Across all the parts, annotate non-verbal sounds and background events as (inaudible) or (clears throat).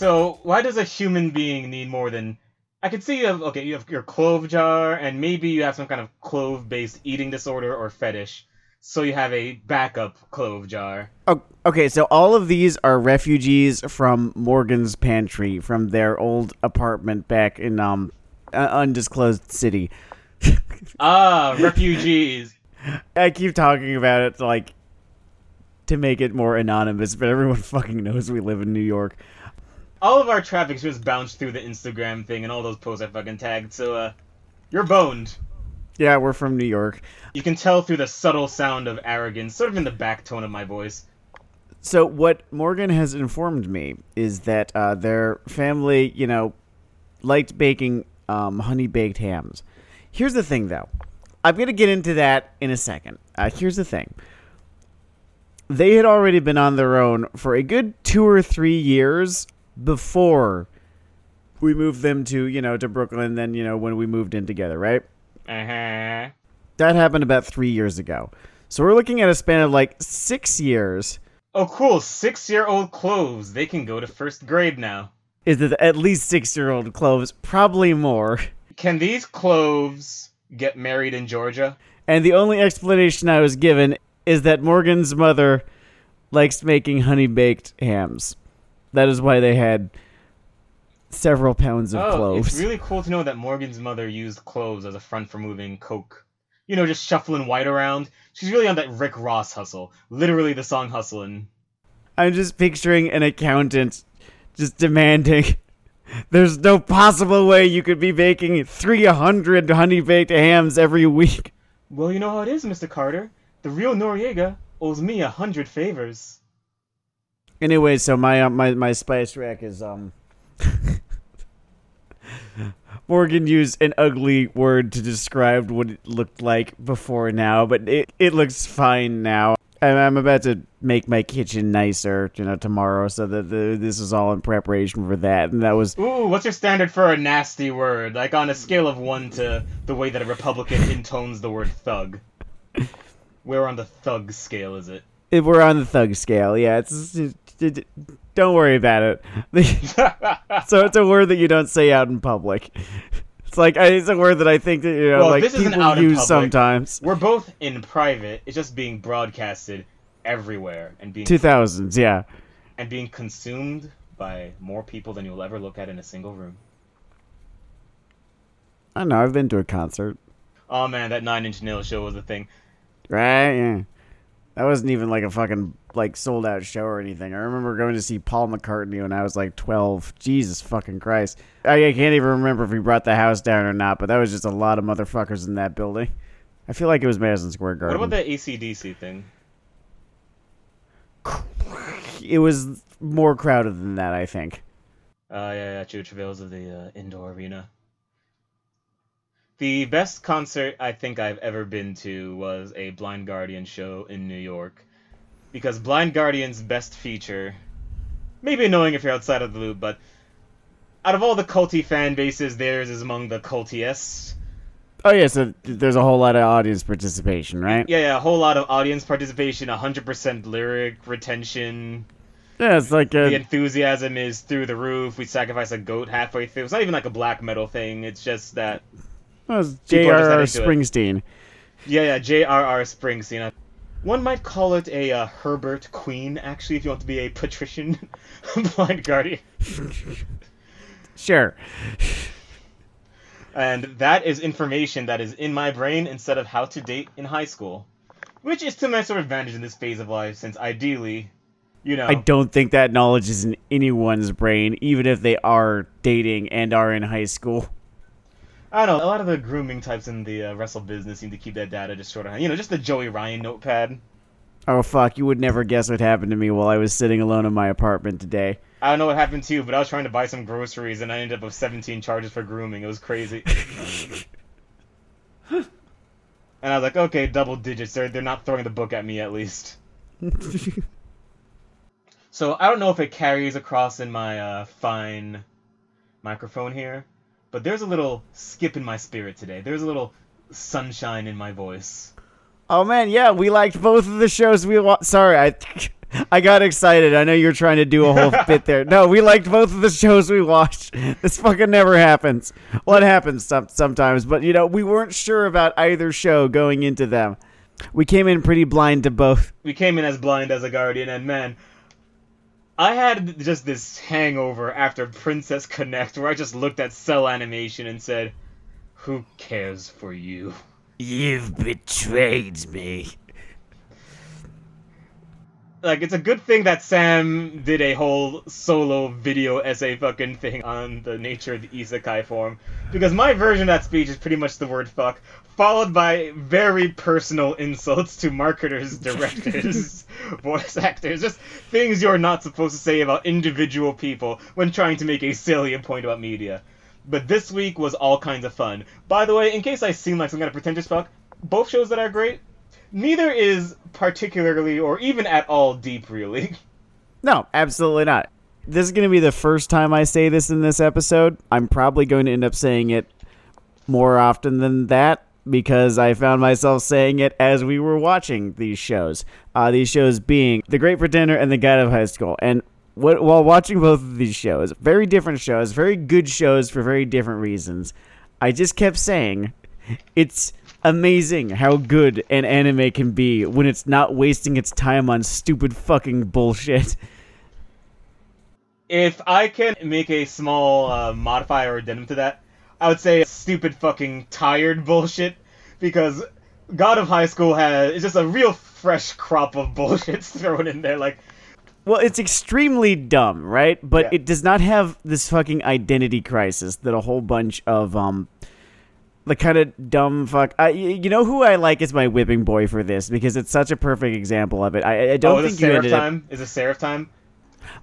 So why does a human being need more than? I could see you have okay, you have your clove jar, and maybe you have some kind of clove-based eating disorder or fetish. So you have a backup clove jar. Oh, okay, so all of these are refugees from Morgan's pantry from their old apartment back in um uh, undisclosed city. (laughs) Ah, refugees. I keep talking about it like to make it more anonymous, but everyone fucking knows we live in New York. All of our traffic's just bounced through the Instagram thing and all those posts I fucking tagged. So uh, you're boned. Yeah, we're from New York. You can tell through the subtle sound of arrogance, sort of in the back tone of my voice. So what Morgan has informed me is that uh, their family, you know, liked baking um, honey baked hams. Here's the thing, though. I'm gonna get into that in a second. Uh, here's the thing. They had already been on their own for a good two or three years before we moved them to, you know, to Brooklyn. Then, you know, when we moved in together, right? Uh huh. That happened about three years ago. So we're looking at a span of like six years. Oh, cool. Six year old cloves. They can go to first grade now. Is it at least six year old cloves? Probably more. Can these cloves get married in Georgia? And the only explanation I was given is that Morgan's mother likes making honey baked hams. That is why they had several pounds of oh, cloves. it's really cool to know that Morgan's mother used cloves as a front for moving coke. You know, just shuffling white around. She's really on that Rick Ross hustle. Literally the song hustling. I'm just picturing an accountant just demanding. (laughs) There's no possible way you could be baking 300 honey baked hams every week. Well, you know how it is, Mr. Carter. The real Noriega owes me a hundred favors. Anyway, so my uh, my my spice rack is um. Morgan used an ugly word to describe what it looked like before now, but it, it looks fine now. I'm, I'm about to make my kitchen nicer, you know, tomorrow, so that the, this is all in preparation for that. And that was Ooh, what's your standard for a nasty word? Like on a scale of one to the way that a Republican intones the word thug. Where on the thug scale is it? if we're on the thug scale. Yeah, it's, it, it- don't worry about it. (laughs) so it's a word that you don't say out in public. It's like it's a word that I think that you know, Well, like people use sometimes. We're both in private. It's just being broadcasted everywhere and being Two thousands, yeah. and being consumed by more people than you'll ever look at in a single room. I know. I've been to a concert, Oh man, that Nine Inch Nails show was a thing. right? Yeah. That wasn't even like a fucking like sold out show or anything. I remember going to see Paul McCartney when I was like twelve. Jesus fucking Christ! I, I can't even remember if we brought the house down or not, but that was just a lot of motherfuckers in that building. I feel like it was Madison Square Garden. What about the ACDC thing? It was more crowded than that, I think. Uh, yeah, yeah, true. Travails of the uh, indoor arena. The best concert I think I've ever been to was a Blind Guardian show in New York. Because Blind Guardian's best feature, maybe annoying if you're outside of the loop, but out of all the culty fan bases, theirs is among the cultiest. Oh yeah, so there's a whole lot of audience participation, right? Yeah, yeah, a whole lot of audience participation, 100% lyric retention. Yeah, it's like a... The enthusiasm is through the roof. We sacrifice a goat halfway through. It's not even like a black metal thing. It's just that well, J.R.R. into it. Springsteen. Yeah, yeah, J.R.R. Springsteen. One might call it a uh, Herbert Queen, actually, if you want to be a patrician (laughs) blind guardian. (laughs) Sure. And that is information that is in my brain instead of how to date in high school. Which is to my sort of advantage in this phase of life, since ideally, you know. I don't think that knowledge is in anyone's brain, even if they are dating and are in high school. I don't know. A lot of the grooming types in the uh, wrestle business seem to keep that data just sort of, you know, just the Joey Ryan notepad. Oh fuck, you would never guess what happened to me while I was sitting alone in my apartment today. I don't know what happened to you, but I was trying to buy some groceries and I ended up with 17 charges for grooming. It was crazy. (laughs) and I was like, okay, double digits. They're, they're not throwing the book at me at least. (laughs) So I don't know if it carries across in my uh, fine microphone here, but there's a little skip in my spirit today. There's a little sunshine in my voice. Oh man, yeah, we liked both of the shows we wa- sorry, I (laughs) I got excited. I know you're trying to do a whole (laughs) bit there. No, we liked both of the shows we watched. (laughs) This fucking never happens. Well, it happens some, sometimes, but you know, we weren't sure about either show going into them. We came in pretty blind to both. We came in as blind as a guardian, and man, I had just this hangover after Princess Connect where I just looked at cell animation and said, Who cares for you? You've betrayed me. Like, it's a good thing that Sam did a whole solo video essay fucking thing on the nature of the isekai form. Because my version of that speech is pretty much the word fuck, followed by very personal insults to marketers, (laughs) directors, voice actors, just things you're not supposed to say about individual people when trying to make a salient point about media. But this week was all kinds of fun. By the way, in case I seem like some kind of pretentious fuck, both shows that are great, neither is particularly or even at all deep, really. No, absolutely not. This is going to be the first time I say this in this episode. I'm probably going to end up saying it more often than that because I found myself saying it as we were watching these shows. Uh, these shows being The Great Pretender and The God of High School. And while watching both of these shows, very different shows, very good shows for very different reasons, I just kept saying it's amazing how good an anime can be when it's not wasting its time on stupid fucking bullshit. (laughs) If I can make a small uh, modifier or addendum to that, I would say stupid fucking tired bullshit because God of High School has it's just a real fresh crop of (laughs) bullshits thrown in there. Like, Well, it's extremely dumb, right? But Yeah. it does not have this fucking identity crisis that a whole bunch of um the kind of dumb fuck. I, you know who I like is my whipping boy for this because it's such a perfect example of it. I, I don't oh, is think you ended time? Is it Seraph time?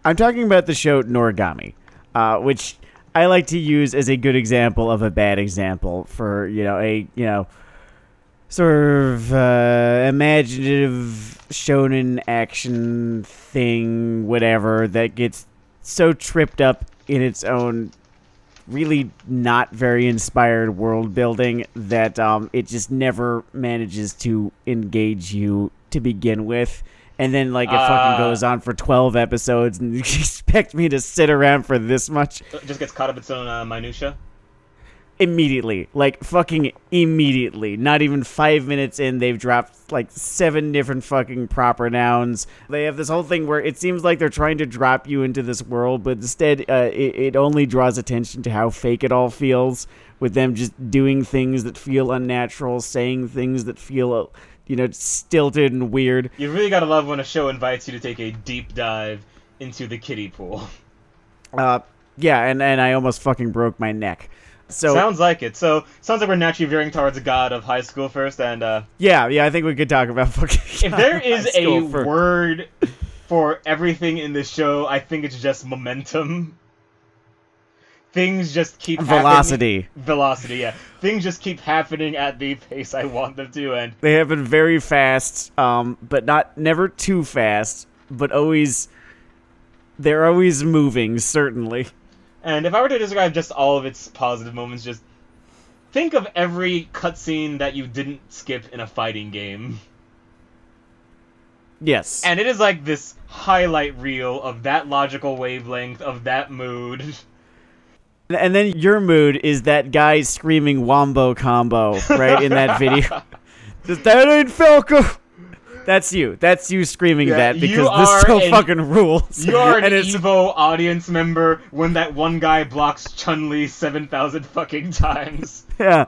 I'm talking about the show Noragami, uh, which I like to use as a good example of a bad example for you know a you know sort of uh, imaginative shonen action thing, whatever that gets so tripped up in its own really not very inspired world building that um, it just never manages to engage you to begin with. And then, like, it Ah. fucking goes on for 12 episodes, and (laughs) you expect me to sit around for this much? It just gets caught up in its own uh, minutia. Immediately. Like, fucking immediately. Not even five minutes in, they've dropped, like, seven different fucking proper nouns. They have this whole thing where it seems like they're trying to drop you into this world, but instead, uh, it, it only draws attention to how fake it all feels, with them just doing things that feel unnatural, saying things that feel, uh, you know, stilted and weird. You really gotta love when a show invites you to take a deep dive into the kiddie pool. Uh, yeah, and, and I almost fucking broke my neck. So sounds like it. So sounds like we're naturally veering towards God of High School first, and uh, yeah, yeah, I think we could talk about (laughs) fucking. if there is a word for everything in this show, I think it's just momentum. Things just keep happening- velocity. Velocity, yeah. Things just keep happening at the pace I want them to, and They have been very fast, um, but not never too fast, but always they're always moving. Certainly, and if I were to describe just all of its positive moments, just think of every cutscene that you didn't skip in a fighting game. yes. And it is like this highlight reel of that logical wavelength, of that mood. (laughs) And then your mood is that guy screaming "Wombo combo" right in that video. (laughs) Just, that ain't Falco. That's you. That's you screaming Yeah, that because this show an- fucking rules. You are (laughs) an and it's Evo audience member when that one guy blocks Chun Li 7,000 fucking times. Yeah.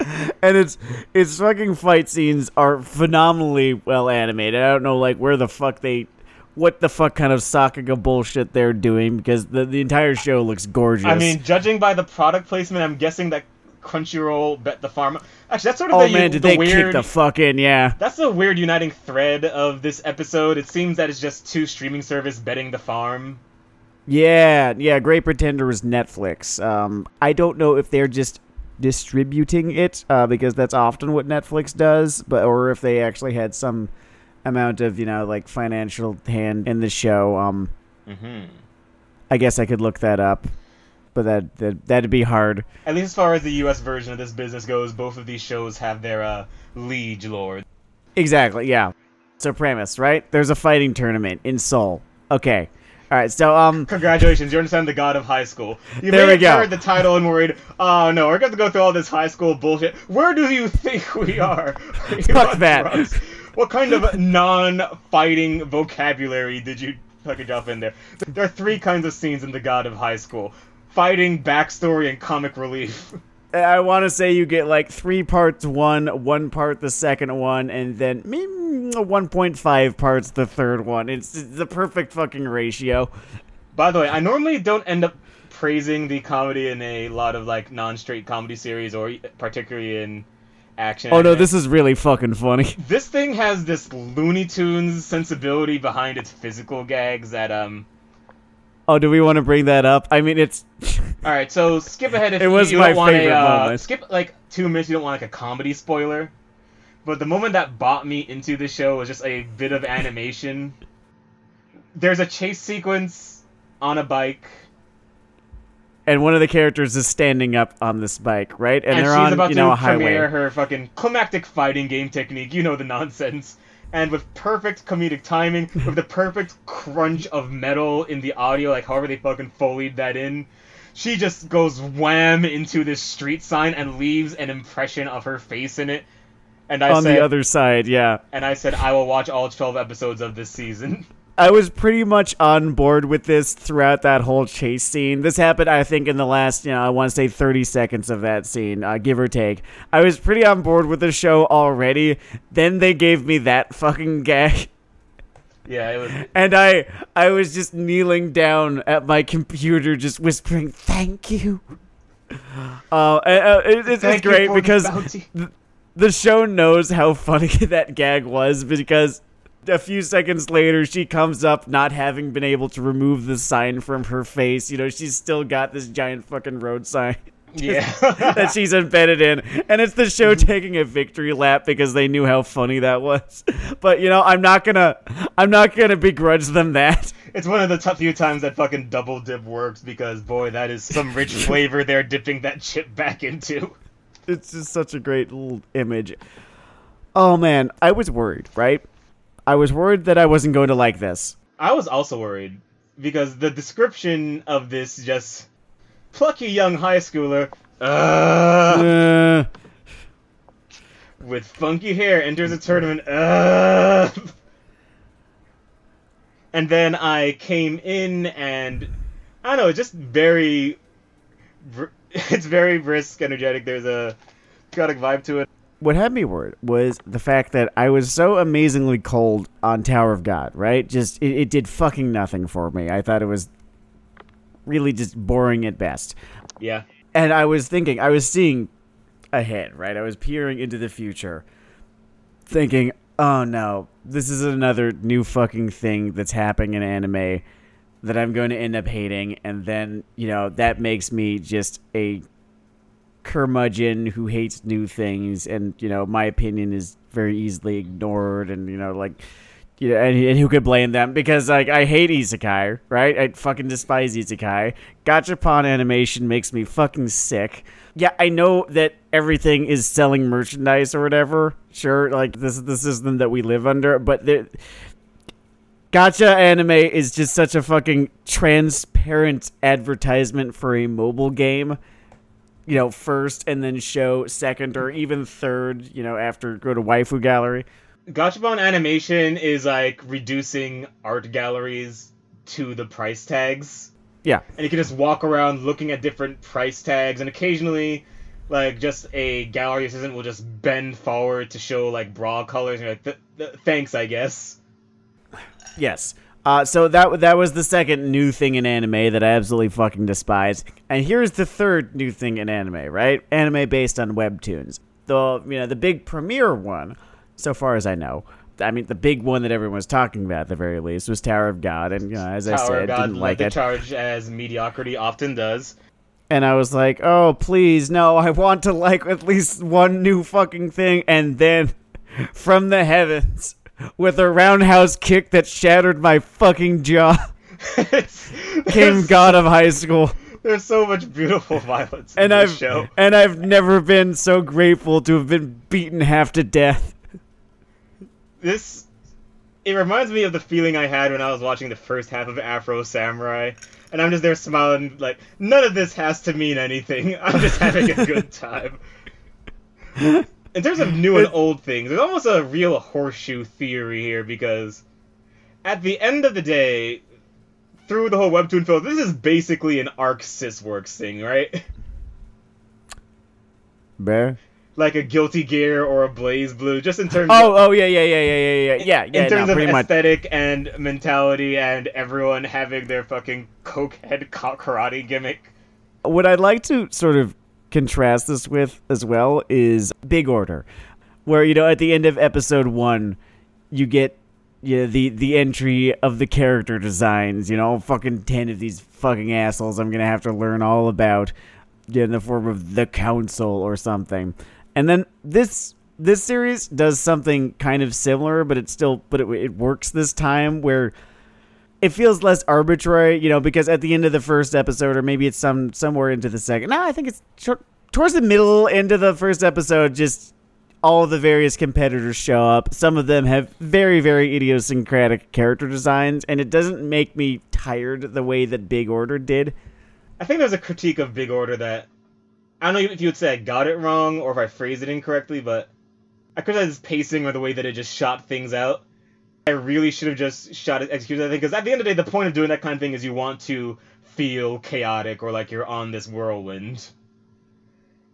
And it's its fucking fight scenes are phenomenally well animated. I don't know like where the fuck they what the fuck kind of Sakuga bullshit they're doing because the the entire show looks gorgeous. I mean, judging by the product placement, I'm guessing that Crunchyroll bet the farm. Actually, that's sort of oh the, man, did the they weird. kick the fuck in? Yeah. that's the weird uniting thread of this episode. It seems that it's just two streaming service betting the farm. Yeah, yeah, Great Pretender was Netflix. Um, I don't know if they're just distributing it uh, because that's often what Netflix does, but or if they actually had some amount of you know like financial hand in the show. Um, Mm-hmm. I guess I could look that up, but that, that that'd be hard. At least as far as the U.S. version of this business goes, both of these shows have their uh, liege lord. Exactly, yeah. So premise, right? There's a fighting tournament in Seoul. Okay. All right. So um, Congratulations, you understand the god of high school. You There may we have go. heard the title and worried, oh no, we're going to go through all this high school bullshit. Where do you think we are? (laughs) Are you Fuck that. drugs? What kind of non-fighting vocabulary did you fucking drop in there? There are three kinds of scenes in the god of high school. Fighting, backstory, and comic relief. I want to say you get like three parts one, one part the second one, and then maybe 1.5 parts the third one. It's, it's the perfect fucking ratio. By the way, I normally don't end up praising the comedy in a lot of like non-straight comedy series or particularly in action. Oh no, this is really fucking funny. (laughs) this thing has this Looney Tunes sensibility behind its physical gags that um. Oh, do we want to bring that up? I mean, it's (laughs) All right, so skip ahead if It was you my don't want favorite a uh, skip like two minutes. You don't want like a comedy spoiler. But the moment that bought me into the show was just a bit of animation. There's a chase sequence on a bike, and one of the characters is standing up on this bike, right? And, and, they're she's on, about you know, to a highway. premiere her fucking climactic fighting game technique. You know the nonsense. And with perfect comedic timing, with the perfect crunch of metal in the audio, like however they fucking foleyed that in, she just goes wham into this street sign and leaves an impression of her face in it. And I on said, the other side, yeah. and I said, I will watch all twelve episodes of this season. (laughs) I was pretty much on board with this throughout that whole chase scene. This happened, I think, in the last, you know, I want to say 30 seconds of that scene, uh, give or take. I was pretty on board with the show already. Then they gave me that fucking gag. (laughs) yeah, it was. And I I was just kneeling down at my computer, just whispering, "Thank you." Uh, uh, it, it's, it's great for the because the show knows how funny (laughs) that gag was because a few seconds later she comes up not having been able to remove the sign from her face. You know, she's still got this giant fucking road sign (laughs) yeah. that she's embedded in. And it's the show mm-hmm. taking a victory lap because they knew how funny that was. (laughs) But you know, I'm not gonna I'm not gonna begrudge them that. It's one of the tough few times that fucking double dip works because boy, that is some rich (laughs) flavor they're dipping that chip back into. It's just such a great little image. Oh man, I was worried, right? I was worried that I wasn't going to like this. I was also worried because the description of this just plucky young high schooler uh, Uh, with funky hair enters a tournament uh, and then I came in and I don't know, it's just very. (laughs) It's very brisk, energetic. There's a chaotic vibe to it. What had me worried was the fact that I was so amazingly cold on Tower of God, right? Just it, it did fucking nothing for me. I thought it was really just boring at best. Yeah. And I was thinking, I was seeing ahead, right? I was peering into the future, thinking, oh no, this is another new fucking thing that's happening in anime that I'm going to end up hating. And then, you know, that makes me just a curmudgeon who hates new things. And, you know, my opinion is very easily ignored. And, you know, like, you know, and, and who could blame them? Because like I hate isekai, right? I fucking despise isekai. Gachapon animation makes me fucking sick. Yeah, I know that everything is selling merchandise or whatever. Sure, like this is the system that we live under, but the Gacha anime is just such a fucking transparent advertisement for a mobile game. You know, first and then show second or even third, you know, after go to waifu gallery. Gachapon animation is like reducing art galleries to the price tags. Yeah. And you can just walk around looking at different price tags, and occasionally, like, just a gallery assistant will just bend forward to show, like, bra colors, and you're like, th- th- thanks, I guess. Yes. Uh, so that that was the second new thing in anime that I absolutely fucking despise. And here's the third new thing in anime, right? Anime based on webtoons. The you know the big premiere one, so far as I know. I mean, the big one that everyone was talking about at the very least was Tower of God, and you know, as I Tower said, of God didn't like the it. charge as mediocrity often does. And I was like, oh, please, no, I want to like at least one new fucking thing. And then (laughs) from the heavens, with a roundhouse kick that shattered my fucking jaw, (laughs) came God of High School. there's so much beautiful violence in And this I've show. and I've never been so grateful to have been beaten half to death. This it reminds me of the feeling I had when I was watching the first half of Afro Samurai, and I'm just there smiling like none of this has to mean anything. I'm just having a good (laughs) time. In terms of mm. new and old things, there's almost a real horseshoe theory here because at the end of the day, through the whole webtoon film, this is basically an Arc Sysworks thing, right? Bear. Like a Guilty Gear or a BlazBlue, just in terms. Oh, oh yeah, yeah, yeah, yeah, yeah, yeah, yeah. yeah in terms no, of pretty much. aesthetic and mentality, and everyone having their fucking cokehead karate gimmick. What I'd like to sort of contrast this with as well is Big Order, where you know at the end of episode one, you get yeah the the entry of the character designs. You know, oh, fucking ten of these fucking assholes. I'm gonna have to learn all about in the form of the council or something. And then this this series does something kind of similar, but it's still but it, it works this time where it feels less arbitrary, you know, because at the end of the first episode, or maybe it's some somewhere into the second. No, I think it's towards the middle end of the first episode. Just all the various competitors show up. Some of them have very very idiosyncratic character designs, and it doesn't make me tired the way that Big Order did. I think there's a critique of Big Order that I don't know if you would say I got it wrong or if I phrased it incorrectly, but I criticize pacing or the way that it just shot things out. I really should have just shot it, executed that thing because at the end of the day, the point of doing that kind of thing is you want to feel chaotic or like you're on this whirlwind.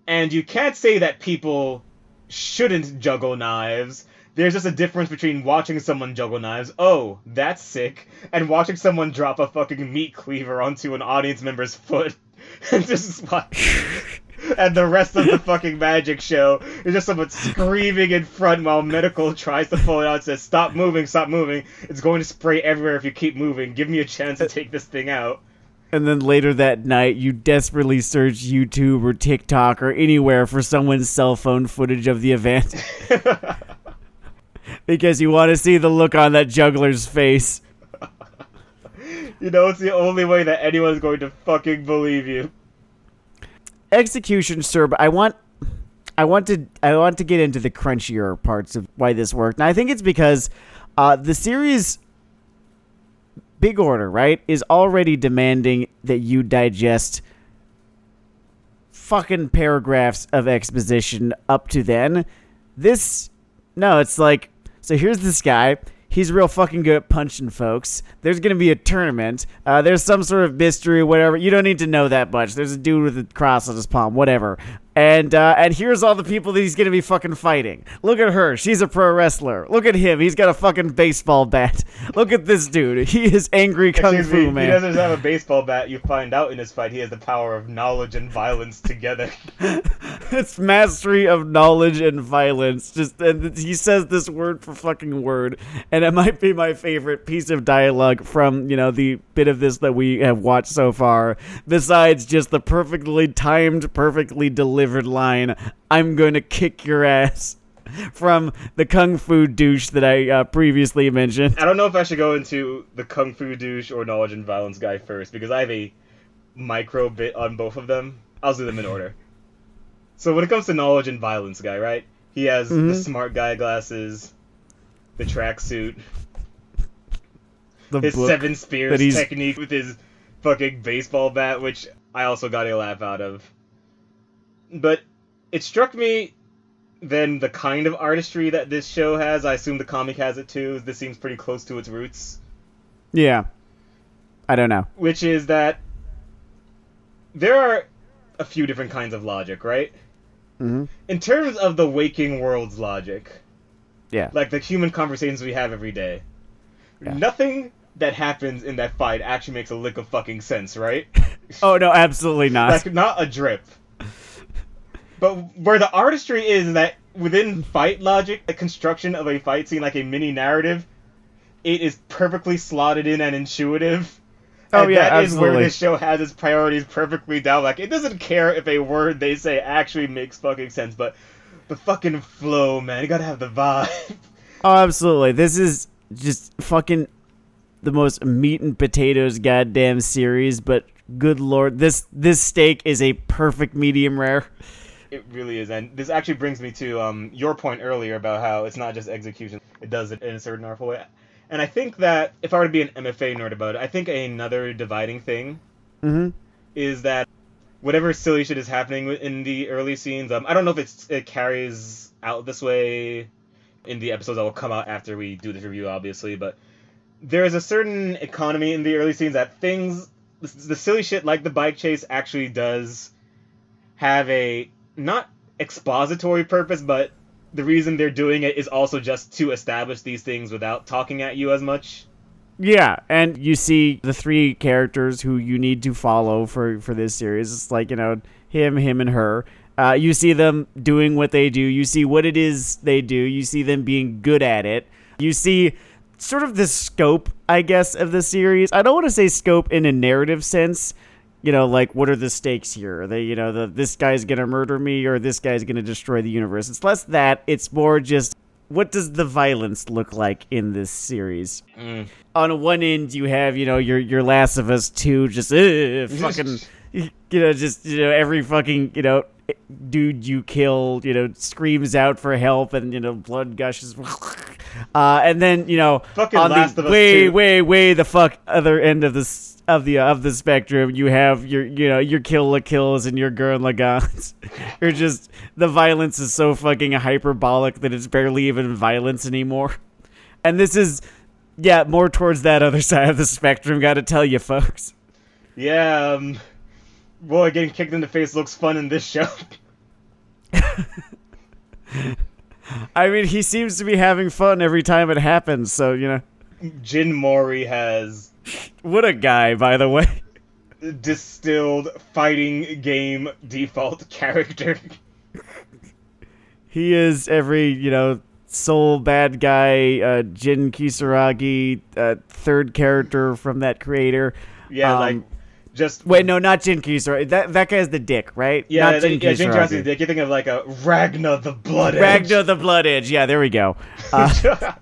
And you can't say that people shouldn't juggle knives. There's just a difference between watching someone juggle knives, oh, that's sick, and watching someone drop a fucking meat cleaver onto an audience member's foot (laughs) and just watch. (laughs) and the rest of the fucking magic show is just someone screaming in front while medical tries to pull it out and says, Stop moving, stop moving. It's going to spray everywhere if you keep moving. Give me a chance to uh, take this thing out. And then later that night, you desperately search YouTube or TikTok or anywhere for someone's cell phone footage of the event. (laughs) because you want to see the look on that juggler's face. (laughs) you know, it's the only way that anyone's going to fucking believe you. Execution, sir, but I want. I want to I want to get into the crunchier parts of why this worked. And I think it's because uh, the series Big Order, right, is already demanding that you digest fucking paragraphs of exposition up to then. This no, it's like so here's this guy. He's real fucking good at punching folks. There's gonna be a tournament. Uh, there's some sort of mystery, whatever. You don't need to know that much. There's a dude with a cross on his palm, whatever. And uh, and here's all the people that he's gonna be fucking fighting. Look at her. She's a pro wrestler. Look at him. He's got a fucking baseball bat. (laughs) Look at this dude. He is angry kung Excuse fu me, man. He doesn't have a baseball bat. You find out in his fight he has the power of knowledge and violence together. (laughs) it's mastery of knowledge and violence. Just and he says this word for fucking word, and it might be my favorite piece of dialogue from you know the bit of this that we have watched so far. Besides just the perfectly timed, perfectly delivered line, "I'm going to kick your ass." From the kung fu douche that I uh, previously mentioned. I don't know if I should go into the kung fu douche or knowledge and violence guy first because I have a micro bit on both of them. I'll do them in order. So when it comes to knowledge and violence guy, right? He has the Mhm. smart guy glasses, the tracksuit, his seven spears technique with his fucking baseball bat, which I also got a laugh out of. But it struck me then the kind of artistry that this show has. I assume the comic has it too. This seems pretty close to its roots. Yeah. I don't know. which is that there are a few different kinds of logic, right? hmm In terms of the waking world's logic, Yeah. like the human conversations we have every day, Yeah. nothing that happens in that fight actually makes a lick of fucking sense, right? (laughs) Oh no, absolutely not. like not a drip. But where the artistry is that within fight logic, the construction of a fight scene like a mini narrative, it is perfectly slotted in and intuitive. Oh, And yeah, that is where absolutely. this show has its priorities perfectly down. Like it doesn't care if a word they say actually makes fucking sense, but the fucking flow, man, you gotta have the vibe. (laughs) Oh, absolutely. This is just fucking the most meat and potatoes goddamn series, but good lord, this this steak is a perfect medium rare. It really is, and this actually brings me to um, your point earlier about how it's not just execution; it does it in a certain artful way. And I think that if I were to be an MFA nerd about it, I think another dividing thing Mm-hmm. is that whatever silly shit is happening in the early scenes, um, I don't know if it's it carries out this way in the episodes that will come out after we do this review, obviously, but there is a certain economy in the early scenes that things, the, the silly shit like the bike chase actually does have a not expository purpose, but the reason they're doing it is also just to establish these things without talking at you as much. Yeah, and you see the three characters who you need to follow for for this series. It's like you know him, him, and her. Uh, you see them doing what they do. You see what it is they do. You see them being good at it. You see sort of the scope, I guess, of the series. I don't want to say scope in a narrative sense. You know, like what are the stakes here? Are they, you know, the this guy's gonna murder me or this guy's gonna destroy the universe? It's less that. It's more just what does the violence look like in this series? Mm. on one end you have you know your your Last of Us two just (laughs) fucking you know just you know every fucking you know dude you kill you know screams out for help and you know blood gushes (laughs) uh and then you know Fucking on Last the of Us way way way the fuck other end of this of the of the spectrum you have your you know your kill la kills and your Gurren Laganns (laughs) you're just the violence is so fucking hyperbolic that it's barely even violence anymore and this is yeah, more towards that other (laughs) side of the spectrum. Got to tell you, folks. Yeah, um, boy, getting kicked in the face looks fun in this show. (laughs) I mean, he seems to be having fun every time it happens. So you know, Jin Mori has (laughs) what a guy, by the way. distilled fighting game default character. He is every you know soul bad guy, uh, Jin Kisaragi, uh, third character from that creator. Yeah, Um, like just Wait, no, not Jin Kisaragi. That that guy's the dick, right? Yeah, not yeah, Jin Kisaragi. You're thinking of like a Ragna the Blood Edge. Ragna the Blood Edge. Yeah, there we go. (laughs) Uh,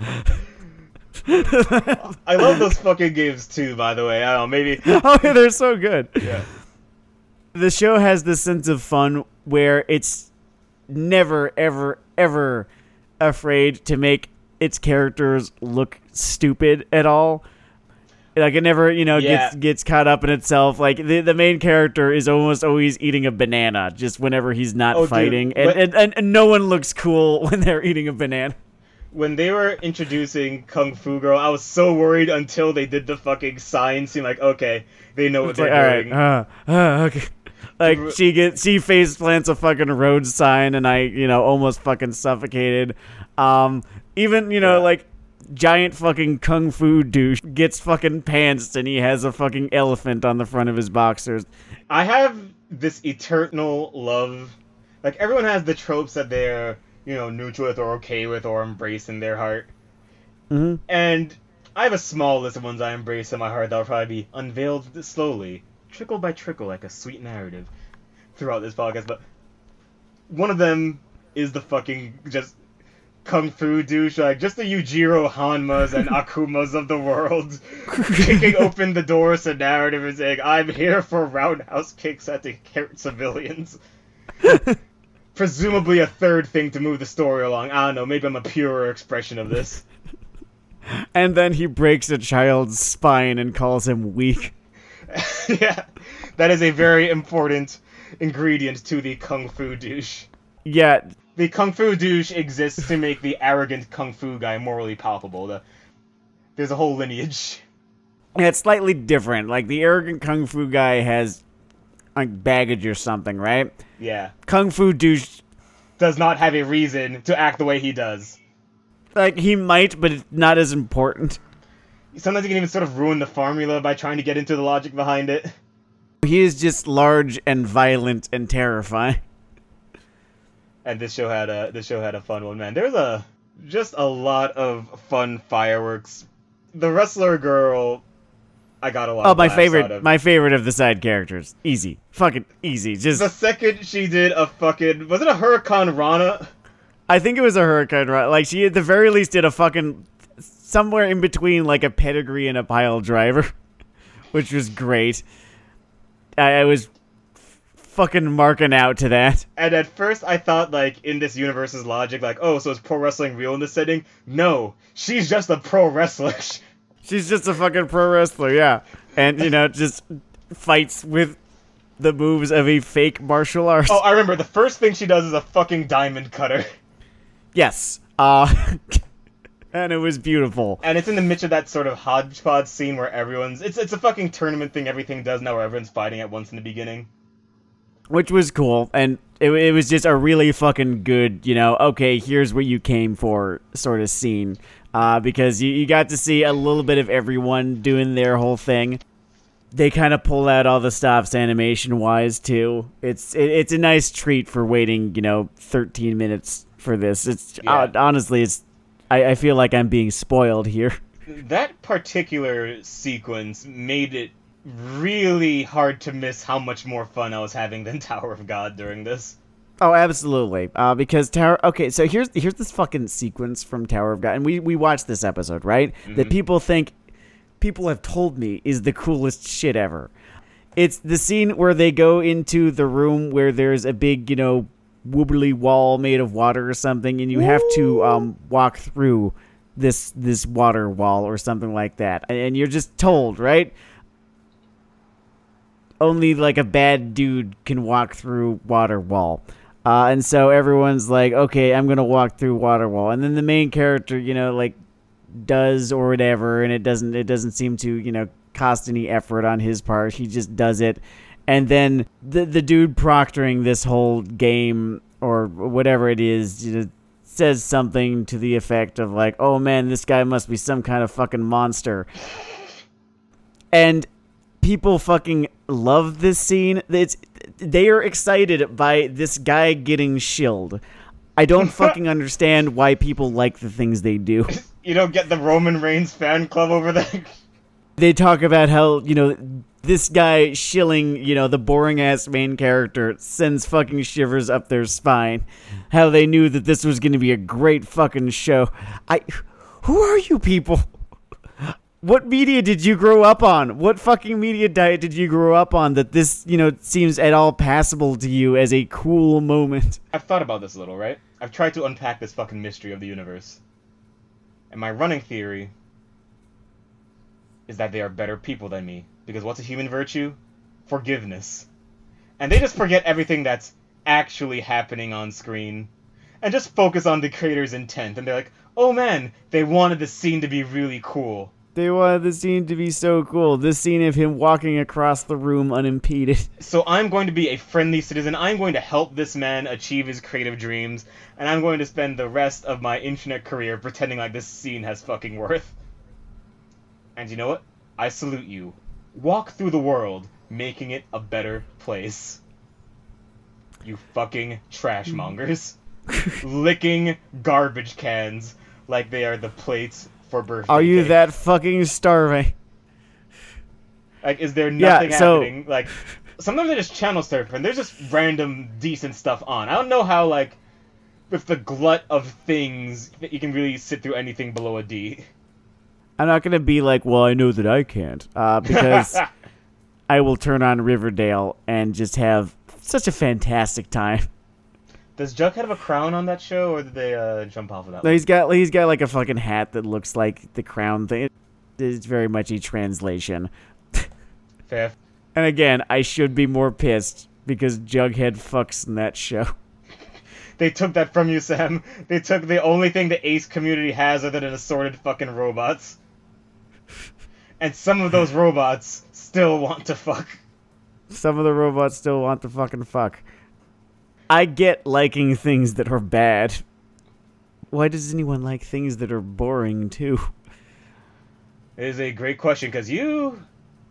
(laughs) I love those fucking games too. By the way, I don't know, maybe. (laughs) oh, they're so good. Yeah. the show has this sense of fun where it's never ever ever afraid to make its characters look stupid at all like it never you know Yeah. gets gets caught up in itself like the, the main character is almost always eating a banana just whenever he's not Oh, fighting and, and, and, and no one looks cool (laughs) when they're eating a banana When they were introducing Kung Fu Girl, I was so worried until they did the fucking sign. Seemed like okay, they know what It's like, they're right, doing. uh, uh, okay. Like she gets, she face plants a fucking road sign, and I, you know, almost fucking suffocated. Um, even you know, Yeah. like giant fucking kung fu douche gets fucking pantsed, and he has a fucking elephant on the front of his boxers. I have this eternal love. Like everyone has the tropes that they're you know neutral with or okay with or embrace in their heart. Mhm. And I have a small list of ones I embrace in my heart that will probably be unveiled slowly, trickle by trickle, like a sweet narrative throughout this podcast. But one of them is the fucking just kung fu douche, like just the Yujiro Hanmas and (laughs) Akumas of the world, (laughs) kicking open the doors to narrative and saying, "I'm here for roundhouse kicks at the civilians." (laughs) Presumably a third thing to move the story along. I don't know. Maybe I'm a purer expression of this. (laughs) And then he breaks a child's spine and calls him weak. (laughs) yeah, that is a very important ingredient to the kung fu douche. Yeah, The kung fu douche exists to make the arrogant kung fu guy morally palpable. The, there's a whole lineage. Yeah, it's slightly different. Like the arrogant kung fu guy has like baggage or something, right? Yeah, Kung fu douche, does not have a reason to act the way he does. like he might, but it's not as important. Sometimes he can even sort of ruin the formula by trying to get into the logic behind it. He is just large and violent and terrifying. And this show had a this show had a fun one, man. There's a just a lot of fun fireworks. The wrestler girl, I got a lot. Oh, of my favorite, of. my favorite of the side characters. Easy, fucking easy. Just, The second she did a fucking was it a Hurricanrana? I think it was a hurricane. Right? Like she, at the very least, did a fucking somewhere in between, like a pedigree and a pile driver, (laughs) which was great. I, I was fucking marking out to that. And at first, I thought, like, in this universe's logic, like, oh, so is pro wrestling real in this setting? No, she's just a pro wrestler. (laughs) She's just a fucking pro wrestler, yeah. And, you know, just fights with the moves of a fake martial arts. oh, I remember, the first thing she does is a fucking diamond cutter. Yes. Uh, (laughs) and it was beautiful. And it's in the midst of that sort of hodgepodge scene where everyone's. It's, it's a fucking tournament thing everything does now where everyone's fighting at once in the beginning. which was cool and it, it was just a really fucking good you know okay here's what you came for sort of scene uh, because you, you got to see a little bit of everyone doing their whole thing they kind of pull out all the stops animation wise too it's it, it's a nice treat for waiting you know 13 minutes for this it's Yeah. uh, honestly it's I, I feel like i'm being spoiled here That particular sequence made it really hard to miss how much more fun I was having than Tower of God during this. Oh, absolutely. Uh, because Tower. Okay, so here's here's this fucking sequence from Tower of God, and we we watched this episode, right? That people think, people have told me is the coolest shit ever. It's the scene where they go into the room where there's a big, you know, wobbly wall made of water or something, and you have to um, walk through this this water wall or something like that, and, and you're just told, right? only like a bad dude can walk through water wall. Uh, and so everyone's like, okay, I'm gonna walk through water wall, and then the main character, you know, like does or whatever, and it doesn't it doesn't seem to you know cost any effort on his part. He just does it, and then the the dude proctoring this whole game or whatever it is. You know, Says something to the effect of like, "Oh man, this guy must be some kind of fucking monster," and people fucking love this scene. It's they are excited by this guy getting shilled. I don't (laughs) fucking understand why people like the things they do. (laughs) You don't get the Roman Reigns fan club over there? They talk about how, you know, this guy shilling, you know, the boring ass main character sends fucking shivers up their spine. How they knew that this was going to be a great fucking show. I who are you people? What media did you grow up on? What fucking media diet did you grow up on that this, you know, seems at all passable to you as a cool moment? (laughs) I've thought about this a little, right? I've tried to unpack this fucking mystery of the universe. And my running theory is that they are better people than me. Because what's a human virtue? Forgiveness. And they just forget everything that's actually happening on screen and just focus on the creator's intent. And they're like, oh man, they wanted the scene to be really cool. They wanted the scene to be so cool. This scene of him walking across the room unimpeded. So I'm going to be a friendly citizen. I'm going to help this man achieve his creative dreams, and I'm going to spend the rest of my internet career pretending like this scene has fucking worth. And you know what? I salute you. Walk through the world, making it a better place. You fucking trash mongers. (laughs) Licking garbage cans like they are the plates for birthday. Are you cake. that fucking starving? Like, is there nothing Yeah, so- happening? Like, sometimes I just channel surf and there's just random decent stuff on. I don't know how, like, with the glut of things, that you can really sit through anything below a D. I'm not gonna be like, well, I know that I can't, uh, (laughs) because I will turn on Riverdale and just have such a fantastic time. Does Jughead have a crown on that show, or did they uh, jump off of that? No, one? he's got he's got like a fucking hat that looks like the crown thing. It's very much a translation. (laughs) Fair. And again, I should be more pissed because Jughead fucks in that show. (laughs) They took that from you, Sam. They took the only thing the Ace community has other than assorted fucking robots. And some of those robots still want to fuck. Some of the robots still want to fucking fuck. I get liking things that are bad. Why does anyone like things that are boring too? It is a great question because you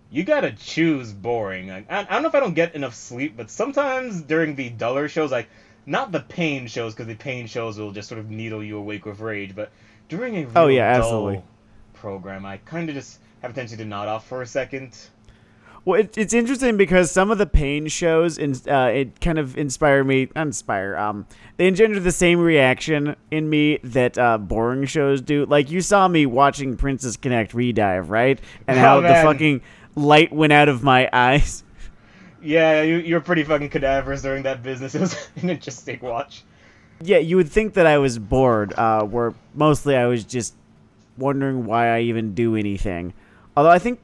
you gotta choose boring. I, I don't know if I don't get enough sleep, but sometimes during the duller shows, like not the pain shows, because the pain shows will just sort of needle you awake with rage, but during a oh, real Oh, yeah, absolutely. program, I kind of just have a tendency to nod off for a second. Well, it, it's interesting because some of the pain shows, in, uh, it kind of inspire me. Inspire. Um, they engender the same reaction in me that uh, boring shows do. Like you saw me watching Princess Connect redive, right? And Oh, how the fucking light went out of my (laughs) eyes. Yeah, you you were pretty fucking cadaverous during that business. (laughs) It was an interesting watch. Yeah, you would think that I was bored, uh, where mostly I was just wondering why I even do anything. Although I think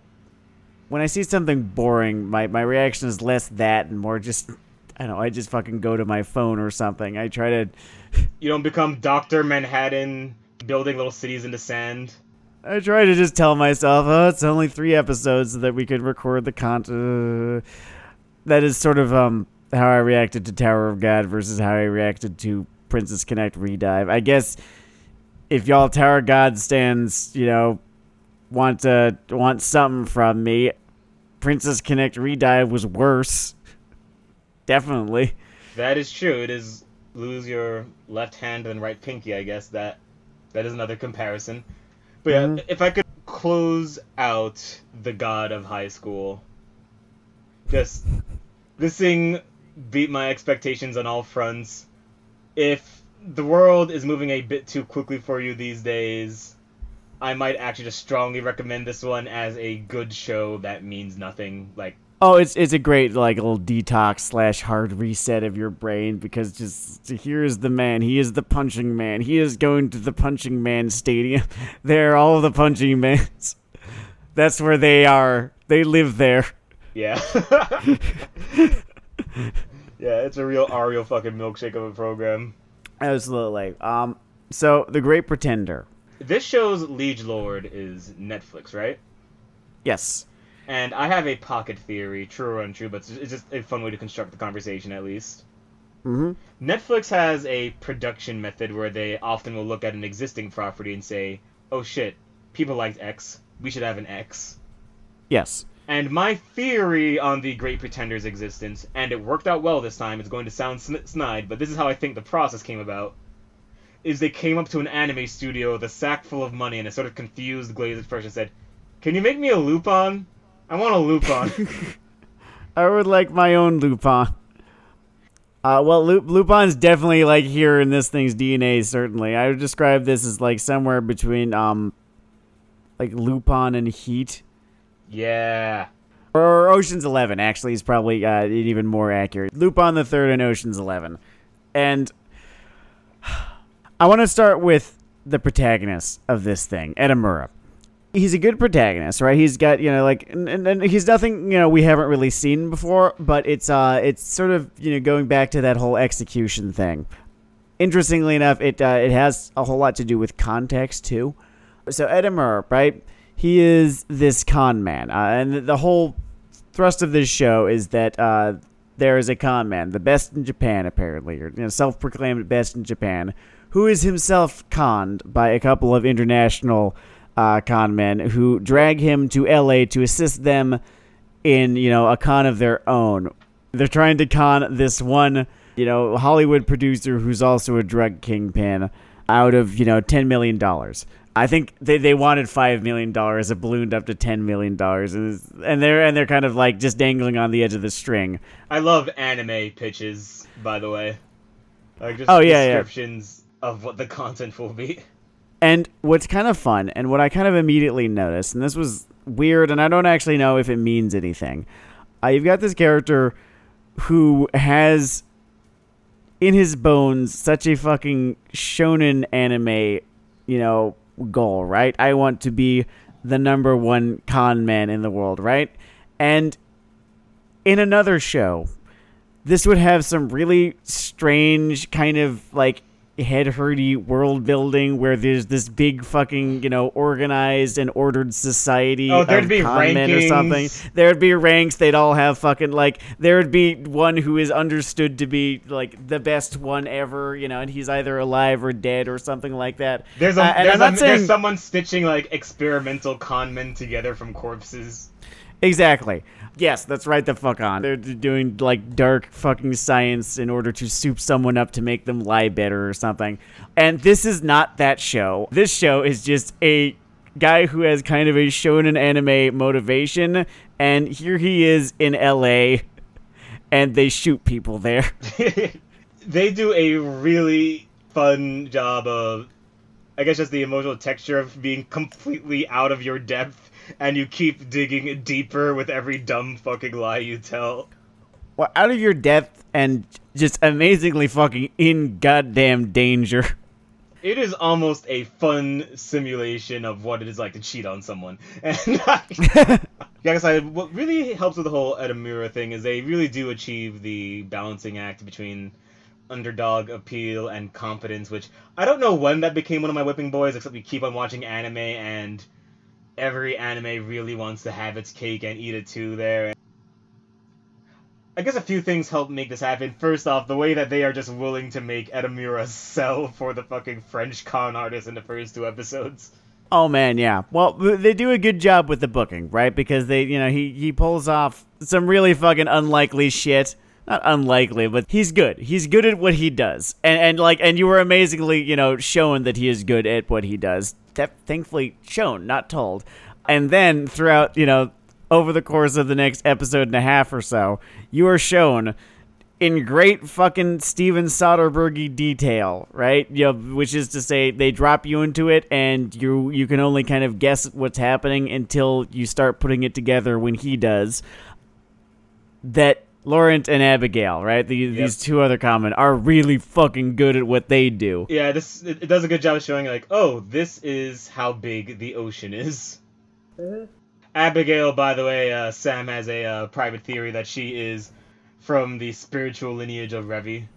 when I see something boring, my, my reaction is less that and more just, I don't know, I just fucking go to my phone or something. I try to. (laughs) You don't become Dr. Manhattan building little cities into sand. I try to just tell myself, oh, it's only three episodes so that we could record the content. Uh, (sighs) that is sort of um how I reacted to Tower of God versus how I reacted to Princess Connect Redive. I guess if y'all Tower of God stands, you know, want to want something from me, Princess Connect Redive was worse. Definitely. That is true. It is lose your left hand and right pinky. I guess that that is another comparison. But yeah, Mhm. if I could close out the God of High School, just this thing beat my expectations on all fronts. If the world is moving a bit too quickly for you these days, I might actually just strongly recommend this one as a good show that means nothing. Like Oh, it's it's a great like little detox slash hard reset of your brain because just here is the man. He is the punching man. He is going to the punching man stadium. (laughs) There, are all the punching mans. (laughs) That's where they are. They live there. Yeah. (laughs) yeah, it's a real Ariel fucking milkshake of a program. Absolutely. Um. So the Great Pretender. This show's Liege Lord is Netflix, right? Yes. And I have a pocket theory, true or untrue, but it's just a fun way to construct the conversation at least. Mm-hmm. Netflix has a production method where they often will look at an existing property and say, oh shit, people liked X, we should have an X. Yes. And my theory on the Great Pretender's existence, and it worked out well this time, it's going to sound snide, but this is how I think the process came about, is they came up to an anime studio with a sack full of money and a sort of confused, glazed expression said, Can you make me a Lupin? I want a Lupin. (laughs) I would like my own Lupin. Uh, well, Lu- Lupin's definitely like here in this thing's DNA. Certainly, I would describe this as like somewhere between um, like Lupin and Heat, yeah. or Ocean's Eleven. Actually, is probably uh, even more accurate. Lupin the Third and Ocean's Eleven, and I want to start with the protagonist of this thing, Edamura. He's a good protagonist, right? He's got you know like, and, and, and he's nothing you know we haven't really seen before, but it's uh it's sort of you know going back to that whole execution thing. Interestingly enough, it uh, it has a whole lot to do with context too. So Edamura, right? He is this con man, uh, and the whole thrust of this show is that uh, there is a con man, the best in Japan, apparently, or you know, self-proclaimed best in Japan, who is himself conned by a couple of international uh, con men who drag him to L.A. to assist them in you know a con of their own. They're trying to con this one you know Hollywood producer who's also a drug kingpin out of you know ten million dollars. I think they, they wanted five million dollars. It ballooned up to ten million dollars, and and they're and they're kind of like just dangling on the edge of the string. I love anime pitches, by the way. Like just Oh, yeah, yeah. Of what the content will be. And what's kind of fun, and what I kind of immediately noticed, and this was weird, and I don't actually know if it means anything. Uh, you've got this character who has in his bones such a fucking shonen anime, you know, goal, right? I want to be the number one con man in the world, right? And in another show, this would have some really strange kind of like head hurdy world building where there's this big fucking you know organized and ordered society Oh, there'd of be men or something. there'd be ranks they'd all have fucking like there would be one who is understood to be like the best one ever you know and he's either alive or dead or something like that. There's a, Uh, there's, a not there's someone stitching like experimental con men together from corpses. Exactly. Yes, that's right the fuck on. They're doing like dark fucking science in order to soup someone up to make them lie better or something. And this is not that show. This show is just a guy who has kind of a shonen anime motivation and here he is in LA and they shoot people there. (laughs) they do a really fun job of I guess just the emotional texture of being completely out of your depth and you keep digging deeper with every dumb fucking lie you tell. well, out of your depth and just amazingly fucking in goddamn danger. It is almost a fun simulation of what it is like to cheat on someone. (laughs) And I, guess I, what really helps with the whole Edamura thing is they really do achieve the balancing act between underdog appeal and confidence, which I don't know when that became one of my whipping boys, except we keep on watching anime and every anime really wants to have its cake and eat it too there. I guess a few things help make this happen. First off, the way that they are just willing to make Edamura sell for the fucking French con artist in the first two episodes. Oh man, yeah. Well, they do a good job with the booking, right? Because they, you know, he he pulls off some really fucking unlikely shit. Not unlikely, but he's good. He's good at what he does, and and like, and you were amazingly, you know, shown that he is good at what he does. That thankfully shown, not told. And then throughout, you know, over the course of the next episode and a half or so, you are shown in great fucking Steven Soderberghy detail, right? You know, which is to say, they drop you into it, and you you can only kind of guess what's happening until you start putting it together. When he does, that Laurent and Abigail, right? The, yep. These two other common are really fucking good at what they do. Yeah, this it, it does a good job of showing like, oh, this is how big the ocean is. Uh-huh. (laughs) Abigail, by the way, uh, Sam has a uh, private theory that she is from the spiritual lineage of Revy.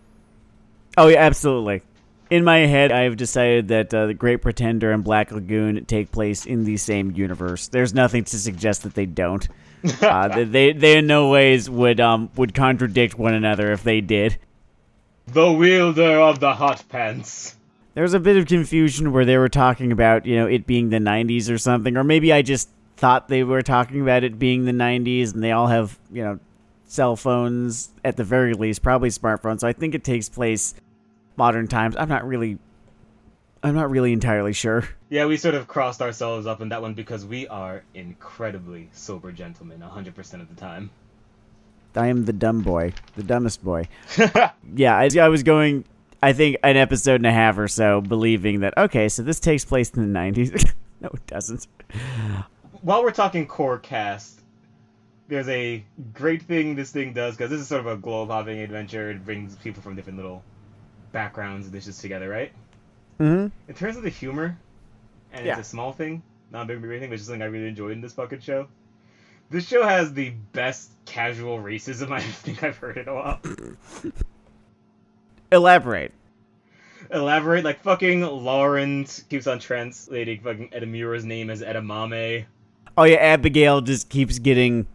Oh yeah, absolutely. In my head, I've decided that uh, the Great Pretender and Black Lagoon take place in the same universe. There's nothing to suggest that they don't. Uh, they they in no ways would um would contradict one another if they did. The wielder of the hot pants. There was a bit of confusion where they were talking about you know it being the 90s or something, or maybe I just thought they were talking about it being the 90s and they all have, you know, cell phones at the very least, probably smartphones. So I think it takes place modern times. I'm not really I'm not really entirely sure. Yeah, we sort of crossed ourselves up in that one because we are incredibly sober gentlemen 100% of the time. I am the dumb boy, the dumbest boy. (laughs) yeah, I, I was going I think an episode and a half or so believing that okay, so this takes place in the 90s. (laughs) no, it doesn't while we're talking core cast, there's a great thing this thing does because this is sort of a globe hopping adventure. It brings people from different little backgrounds and dishes together, right? Mm-hmm. In terms of the humor, and yeah. it's a small thing, not a big big thing, but just something I really enjoyed in this fucking show. This show has the best casual racism (laughs) I think I've heard in a while. (clears throat) Elaborate. Elaborate, like fucking Laurent keeps on translating fucking Edamura's name as Edamame. Oh yeah, Abigail just keeps getting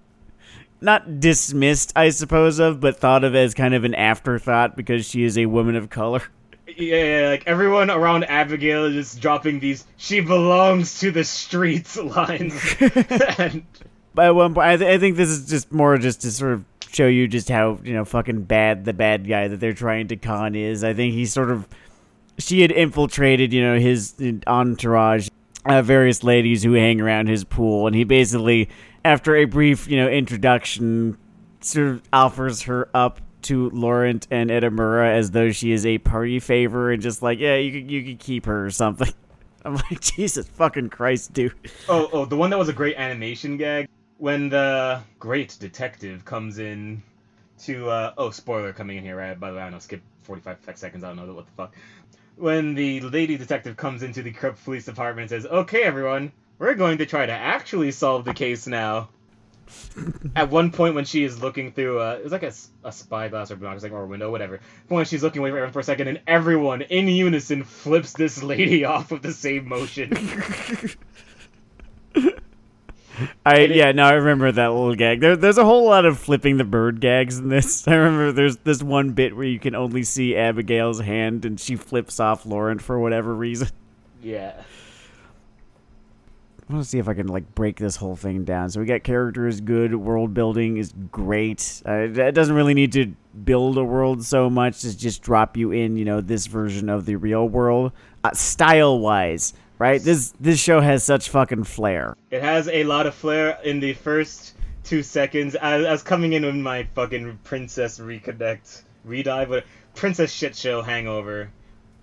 not dismissed, I suppose of, but thought of as kind of an afterthought because she is a woman of color. (laughs) Yeah, yeah, like everyone around Abigail is just dropping these "she belongs to the streets" (laughs) lines. (laughs) and... By one point, I, th- I think this is just more just to sort of show you just how you know fucking bad the bad guy that they're trying to con is. I think he's sort of she had infiltrated, you know, his entourage uh, various ladies who hang around his pool, and he basically, after a brief, you know, introduction, sort of offers her up to Laurent and Edamura as though she is a party favor, and just like, yeah, you could you could keep her or something. (laughs) I'm like, Jesus fucking Christ, dude. Oh, oh, the one that was a great animation gag when the great detective comes in to uh oh spoiler coming in here right by the way I don't know skip 45 seconds I don't know what the fuck when the lady detective comes into the Police Department and says, "Okay, everyone, we're going to try to actually solve the case now." (laughs) At one point, when she is looking through, uh, it was like a, a spyglass or binoculars, like or a window, whatever. When she's looking away from everyone for a second, and everyone in unison flips this lady (laughs) off with the same motion. (laughs) I yeah, no, I remember that little gag. There, there's a whole lot of flipping the bird gags in this. I remember there's this one bit where you can only see Abigail's hand and she flips off Laurent for whatever reason. Yeah. I want to see if I can like break this whole thing down. So we got characters good, world building is great. Uh, it doesn't really need to build a world so much as just drop you in, you know, this version of the real world. Uh, style wise, right? This this show has such fucking flair. It has a lot of flair in the first two seconds. I, I was coming in with my fucking Princess Reconnect redive, but Princess Shit Show hangover,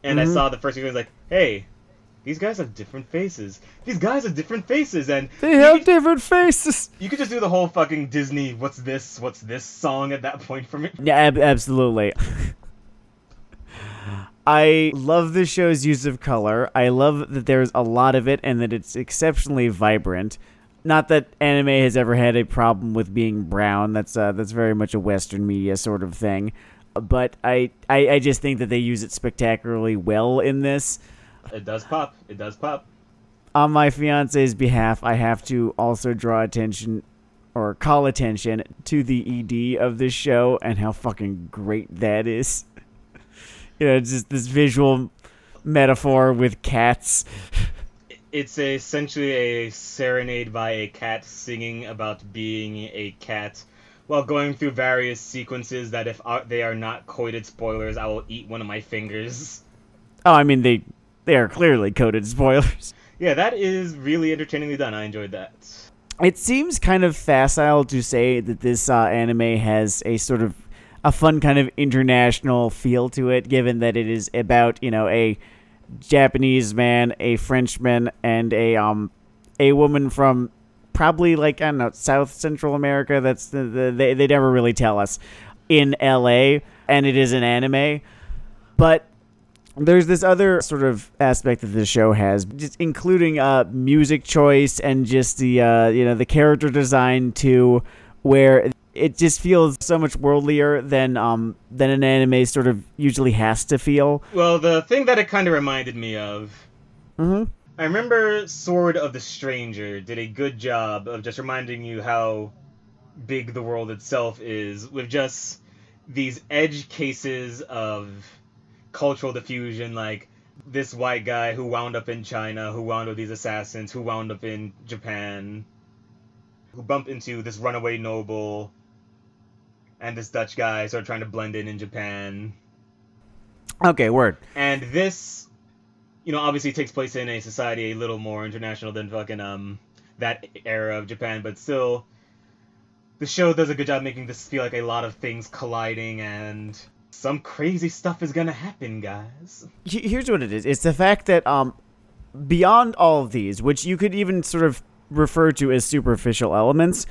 and mm-hmm. I saw the first sequence like, hey, these guys have different faces. These guys have different faces, and They have could- different faces. You could just do the whole fucking Disney "What's this? What's this?" song at that point for me. Yeah, ab- absolutely. I love the show's use of color. I love that there's a lot of it and that it's exceptionally vibrant. Not that anime has ever had a problem with being brown. That's uh, that's very much a Western media sort of thing. But I, I I just think that they use it spectacularly well in this. It does pop. It does pop. On my fiance's behalf, I have to also draw attention or call attention to the ED of this show and how fucking great that is. (laughs) You know, just this visual metaphor with cats. It's essentially a serenade by a cat singing about being a cat while going through various sequences that if uh, they are not coited spoilers, I will eat one of my fingers. Oh, I mean they they are clearly coded spoilers. Yeah, that is really entertainingly done. I enjoyed that. It seems kind of facile to say that this uh, anime has a sort of a fun kind of international feel to it, given that it is about you know a Japanese man, a Frenchman, and a um a woman from probably like I don't know South Central America. That's the, the they they never really tell us in L.A. and it is an anime, but there's this other sort of aspect that the show has, just including uh, music choice and just the uh, you know the character design too, where it just feels so much worldlier than um than an anime sort of usually has to feel. Well, the thing that it kind of reminded me of Mm-hmm. I remember Sword of the Stranger did a good job of just reminding you how big the world itself is with just these edge cases of cultural diffusion like this white guy who wound up in China, who wound up with these assassins, who wound up in Japan, who bumped into this runaway noble and this Dutch guy sort of trying to blend in in Japan. Okay, word. And this, you know, obviously takes place in a society a little more international than fucking um that era of Japan, but still, the show does a good job making this feel like a lot of things colliding and some crazy stuff is gonna happen, guys. Here's what it is. It's the fact that um beyond all of these, which you could even sort of refer to as superficial elements,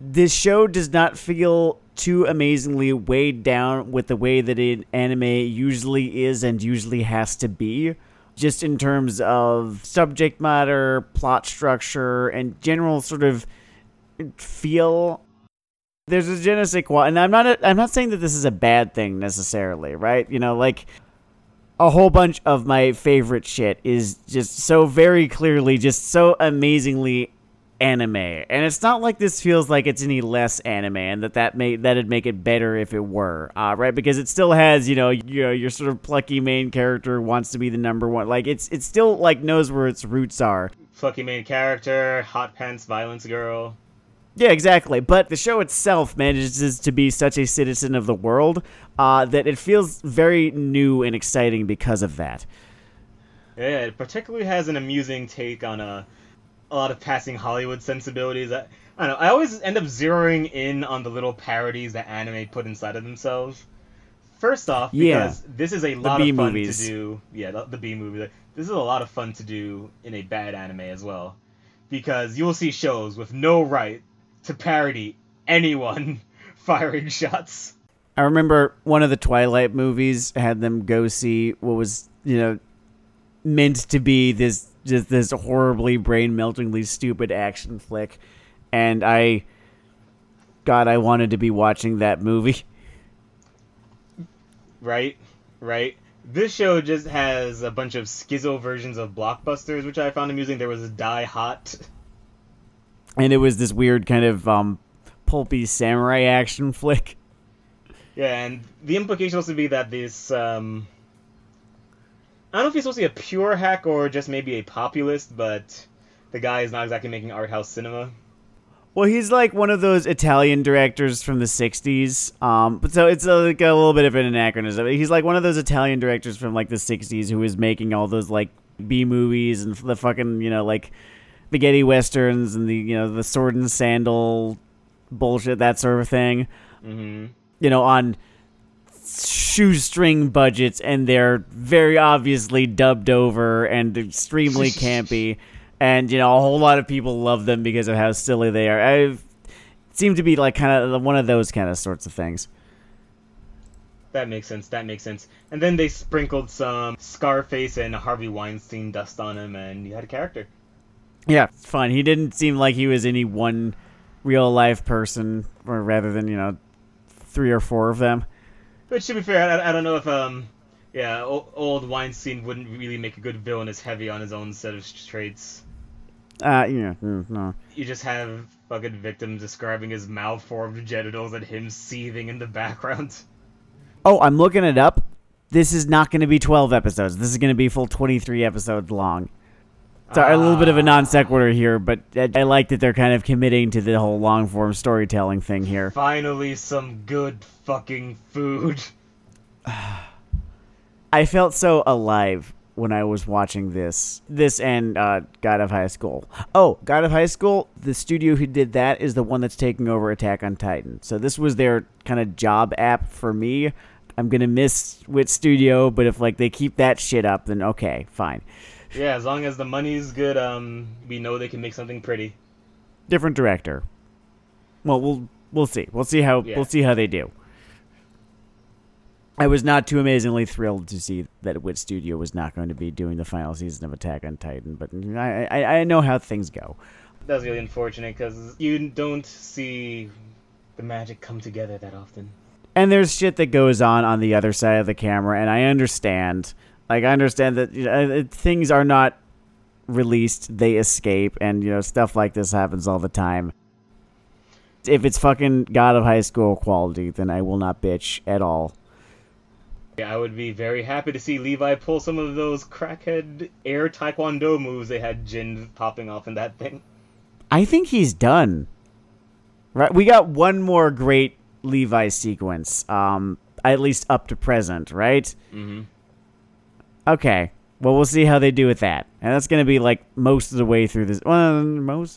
this show does not feel too amazingly weighed down with the way that an anime usually is and usually has to be. Just in terms of subject matter, plot structure, and general sort of feel. There's a je ne sais quoi, and I'm not. I'm not saying that this is a bad thing necessarily, right? You know, like a whole bunch of my favorite shit is just so very clearly, just so amazingly anime, and it's not like this feels like it's any less anime, and that that may that'd make it better if it were, uh, right? Because it still has, you know, you know, your sort of plucky main character wants to be the number one, like it's it still like knows where its roots are. Plucky main character, hot pants violence girl. Yeah, exactly. But the show itself manages to be such a citizen of the world uh, that it feels very new and exciting because of that. Yeah, it particularly has an amusing take on a, a lot of passing Hollywood sensibilities. I, I don't know. I always end up zeroing in on the little parodies that anime put inside of themselves. First off, Yeah. because this is a lot of fun movies. to do. Yeah, the, the B movie. This is a lot of fun to do in a bad anime as well, because you will see shows with no right to parody anyone (laughs) firing shots. I remember one of the Twilight movies had them go see what was, you know, meant to be this just this horribly brain meltingly stupid action flick, and I, God, I wanted to be watching that movie. (laughs) Right, right. This show just has a bunch of schizo versions of blockbusters, which I found amusing. There was Die Hot. And it was this weird kind of um, pulpy samurai action (laughs) flick. Yeah, and the implication also be that this um I don't know if he's supposed to be a pure hack or just maybe a populist, but the guy is not exactly making art house cinema. Well, he's like one of those Italian directors from the '60s. Um, but so it's a, like a little bit of an anachronism. He's like one of those Italian directors from like the '60s who is making all those like B movies and the fucking you know like spaghetti westerns and the you know the sword and sandal bullshit that sort of thing. hmm You know on shoestring budgets and they're very obviously dubbed over and extremely (laughs) campy and you know a whole lot of people love them because of how silly they are i seem to be like kind of one of those kind of sorts of things That makes sense. That makes sense. And then they sprinkled some Scarface and Harvey Weinstein dust on him, and you had a character. Yeah it's fun he didn't seem like he was any one real life person or rather than you know three or four of them Which, to be fair, I, I don't know if um, yeah, o- old Weinstein wouldn't really make a good villain as heavy on his own set of traits. uh yeah mm, no You just have fucking victims describing his malformed genitals and him seething in the background. Oh, I'm looking it up. This is not going to be 12 episodes. This is going to be full 23 episodes long. Sorry, a little bit of a non sequitur here, but I, I like that they're kind of committing to the whole long form storytelling thing here. Finally, some good fucking food. (sighs) I felt so alive when I was watching this. This and uh, God of High School. Oh, God of High School, the studio who did that is the one that's taking over Attack on Titan. So this was their kind of job app for me. I'm going to miss Wit Studio, but if like they keep that shit up, then okay, fine. Yeah, as long as the money's good, um, we know they can make something pretty. different director. Well, we'll we'll see. We'll see how Yeah. we'll see how they do. I was not too amazingly thrilled to see that Wit Studio was not going to be doing the final season of Attack on Titan, but I I, I know how things go. That's really unfortunate because you don't see the magic come together that often. And there's shit that goes on on the other side of the camera, and I understand. Like I understand that you know, uh, things are not released; they escape, and you know stuff like this happens all the time. If it's fucking God of High School quality, then I will not bitch at all. Yeah, I would be very happy to see Levi pull some of those crackhead air taekwondo moves they had Jin popping off in that thing. I think he's done. Right, we got one more great Levi sequence, um, at least up to present, right? Mm-hmm. Okay. Well, we'll see how they do with that, and that's gonna be like most of the way through this. Well, most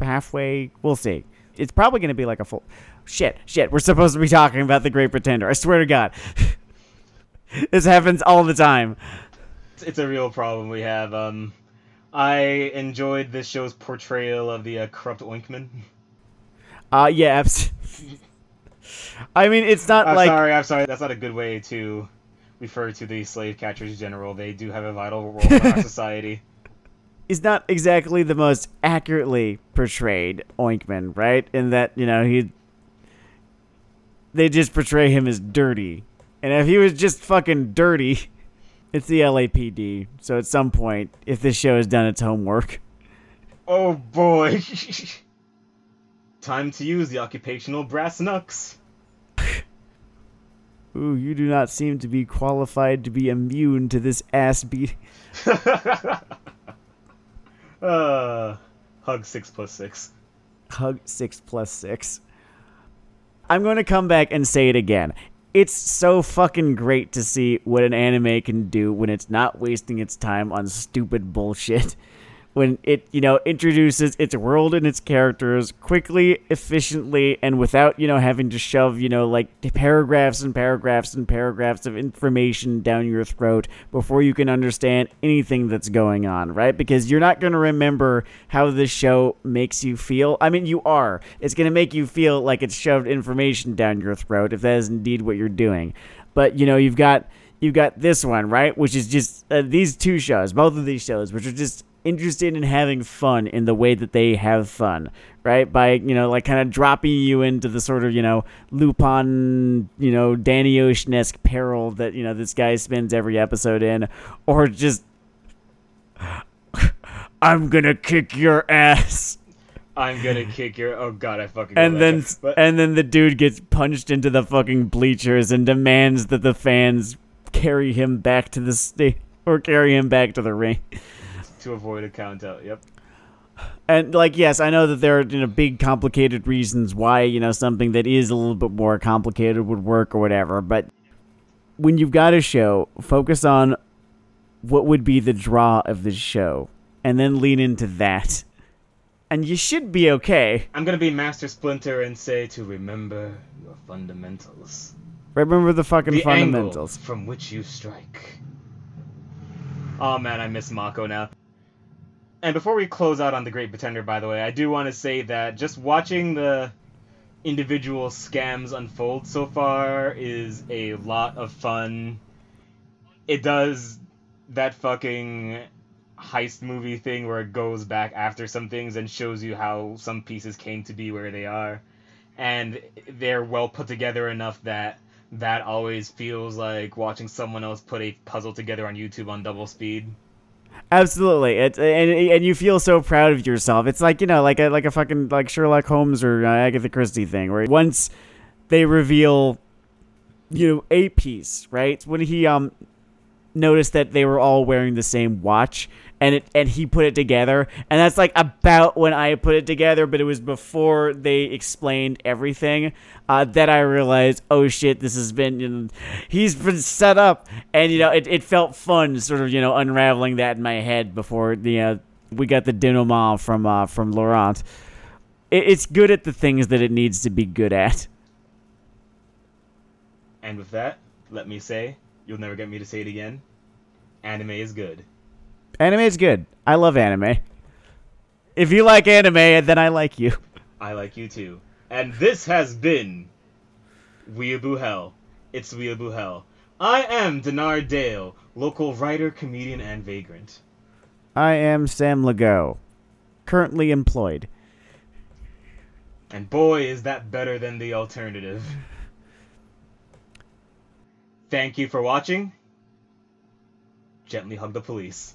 halfway. We'll see. It's probably gonna be like a full. Shit, shit. We're supposed to be talking about the Great Pretender. I swear to God, (laughs) this happens all the time. It's, a real problem we have. Um, I enjoyed this show's portrayal of the uh, corrupt Oinkman. Uh, yeah. (laughs) I mean, it's not like I'm like sorry, I'm sorry. That's not a good way to refer to the slave catchers general. They do have a vital role in our (laughs) society. he's not exactly the most accurately portrayed Oinkman, right? In that you know he, they just portray him as dirty, and if he was just fucking dirty, (laughs) it's the LAPD. So at some point, if this show has done its homework, Oh boy. (laughs) Time to use the occupational brass knucks. Ooh, you do not seem to be qualified to be immune to this ass beat. (laughs) uh, hug six plus six. Hug six plus six. I'm going to come back and say it again. It's so fucking great to see what an anime can do when it's not wasting its time on stupid bullshit. (laughs) When it, you know, introduces its world and its characters quickly, efficiently, and without, you know, having to shove, you know, like paragraphs and paragraphs and paragraphs of information down your throat before you can understand anything that's going on, right? Because you're not going to remember how this show makes you feel. I mean, you are. It's going to make you feel like it's shoved information down your throat if that is indeed what you're doing. But, you know, you've got you've got this one, right? Which is just uh, these two shows, both of these shows, which are just interested in having fun in the way that they have fun, right? By, you know, like kind of dropping you into the sort of, you know, Lupin, you know, Danny Ocean esque peril that, you know, this guy spends every episode in, or just, (sighs) I'm gonna kick your ass. I'm gonna kick your. Oh god, I fucking. And then. But- and then the dude gets punched into the fucking bleachers and demands that the fans carry him back to the state or carry him back to the ring. To avoid a count out. Yep. And like, yes, I know that there are you know big complicated reasons why you know something that is a little bit more complicated would work or whatever. But when you've got a show, focus on what would be the draw of the show, and then lean into that, and you should be okay. I'm gonna be Master Splinter and say to remember your fundamentals. Remember the fucking the fundamentals. angle from which you strike. Oh man, I miss Mako now. And before we close out on the Great Pretender, by the way, I do want to say that just watching the individual scams unfold so far is a lot of fun. It does that fucking heist movie thing where it goes back after some things and shows you how some pieces came to be where they are. And they're well put together enough that that always feels like watching someone else put a puzzle together on YouTube on double speed. Absolutely, it and and you feel so proud of yourself. It's like you know, like a like a fucking like Sherlock Holmes or uh, Agatha Christie thing, where once they reveal, you know, a piece, right? When he um noticed that they were all wearing the same watch and it and he put it together and that's like about when i put it together but it was before they explained everything uh, that i realized oh shit this has been you know, he's been set up and you know it, it felt fun sort of you know unraveling that in my head before the uh, we got the denouement from uh, from laurent it, it's good at the things that it needs to be good at And with that, let me say, you'll never get me to say it again. Anime is good. Anime is good i love anime if you like anime then i like you I like you too. And this has been Weeaboo Hell. It's Weeaboo Hell. I am Denard Dale, local writer, comedian, and vagrant. I am Sam Legault, currently employed. And boy, is that better than the alternative. Thank you for watching. Gently hug the police.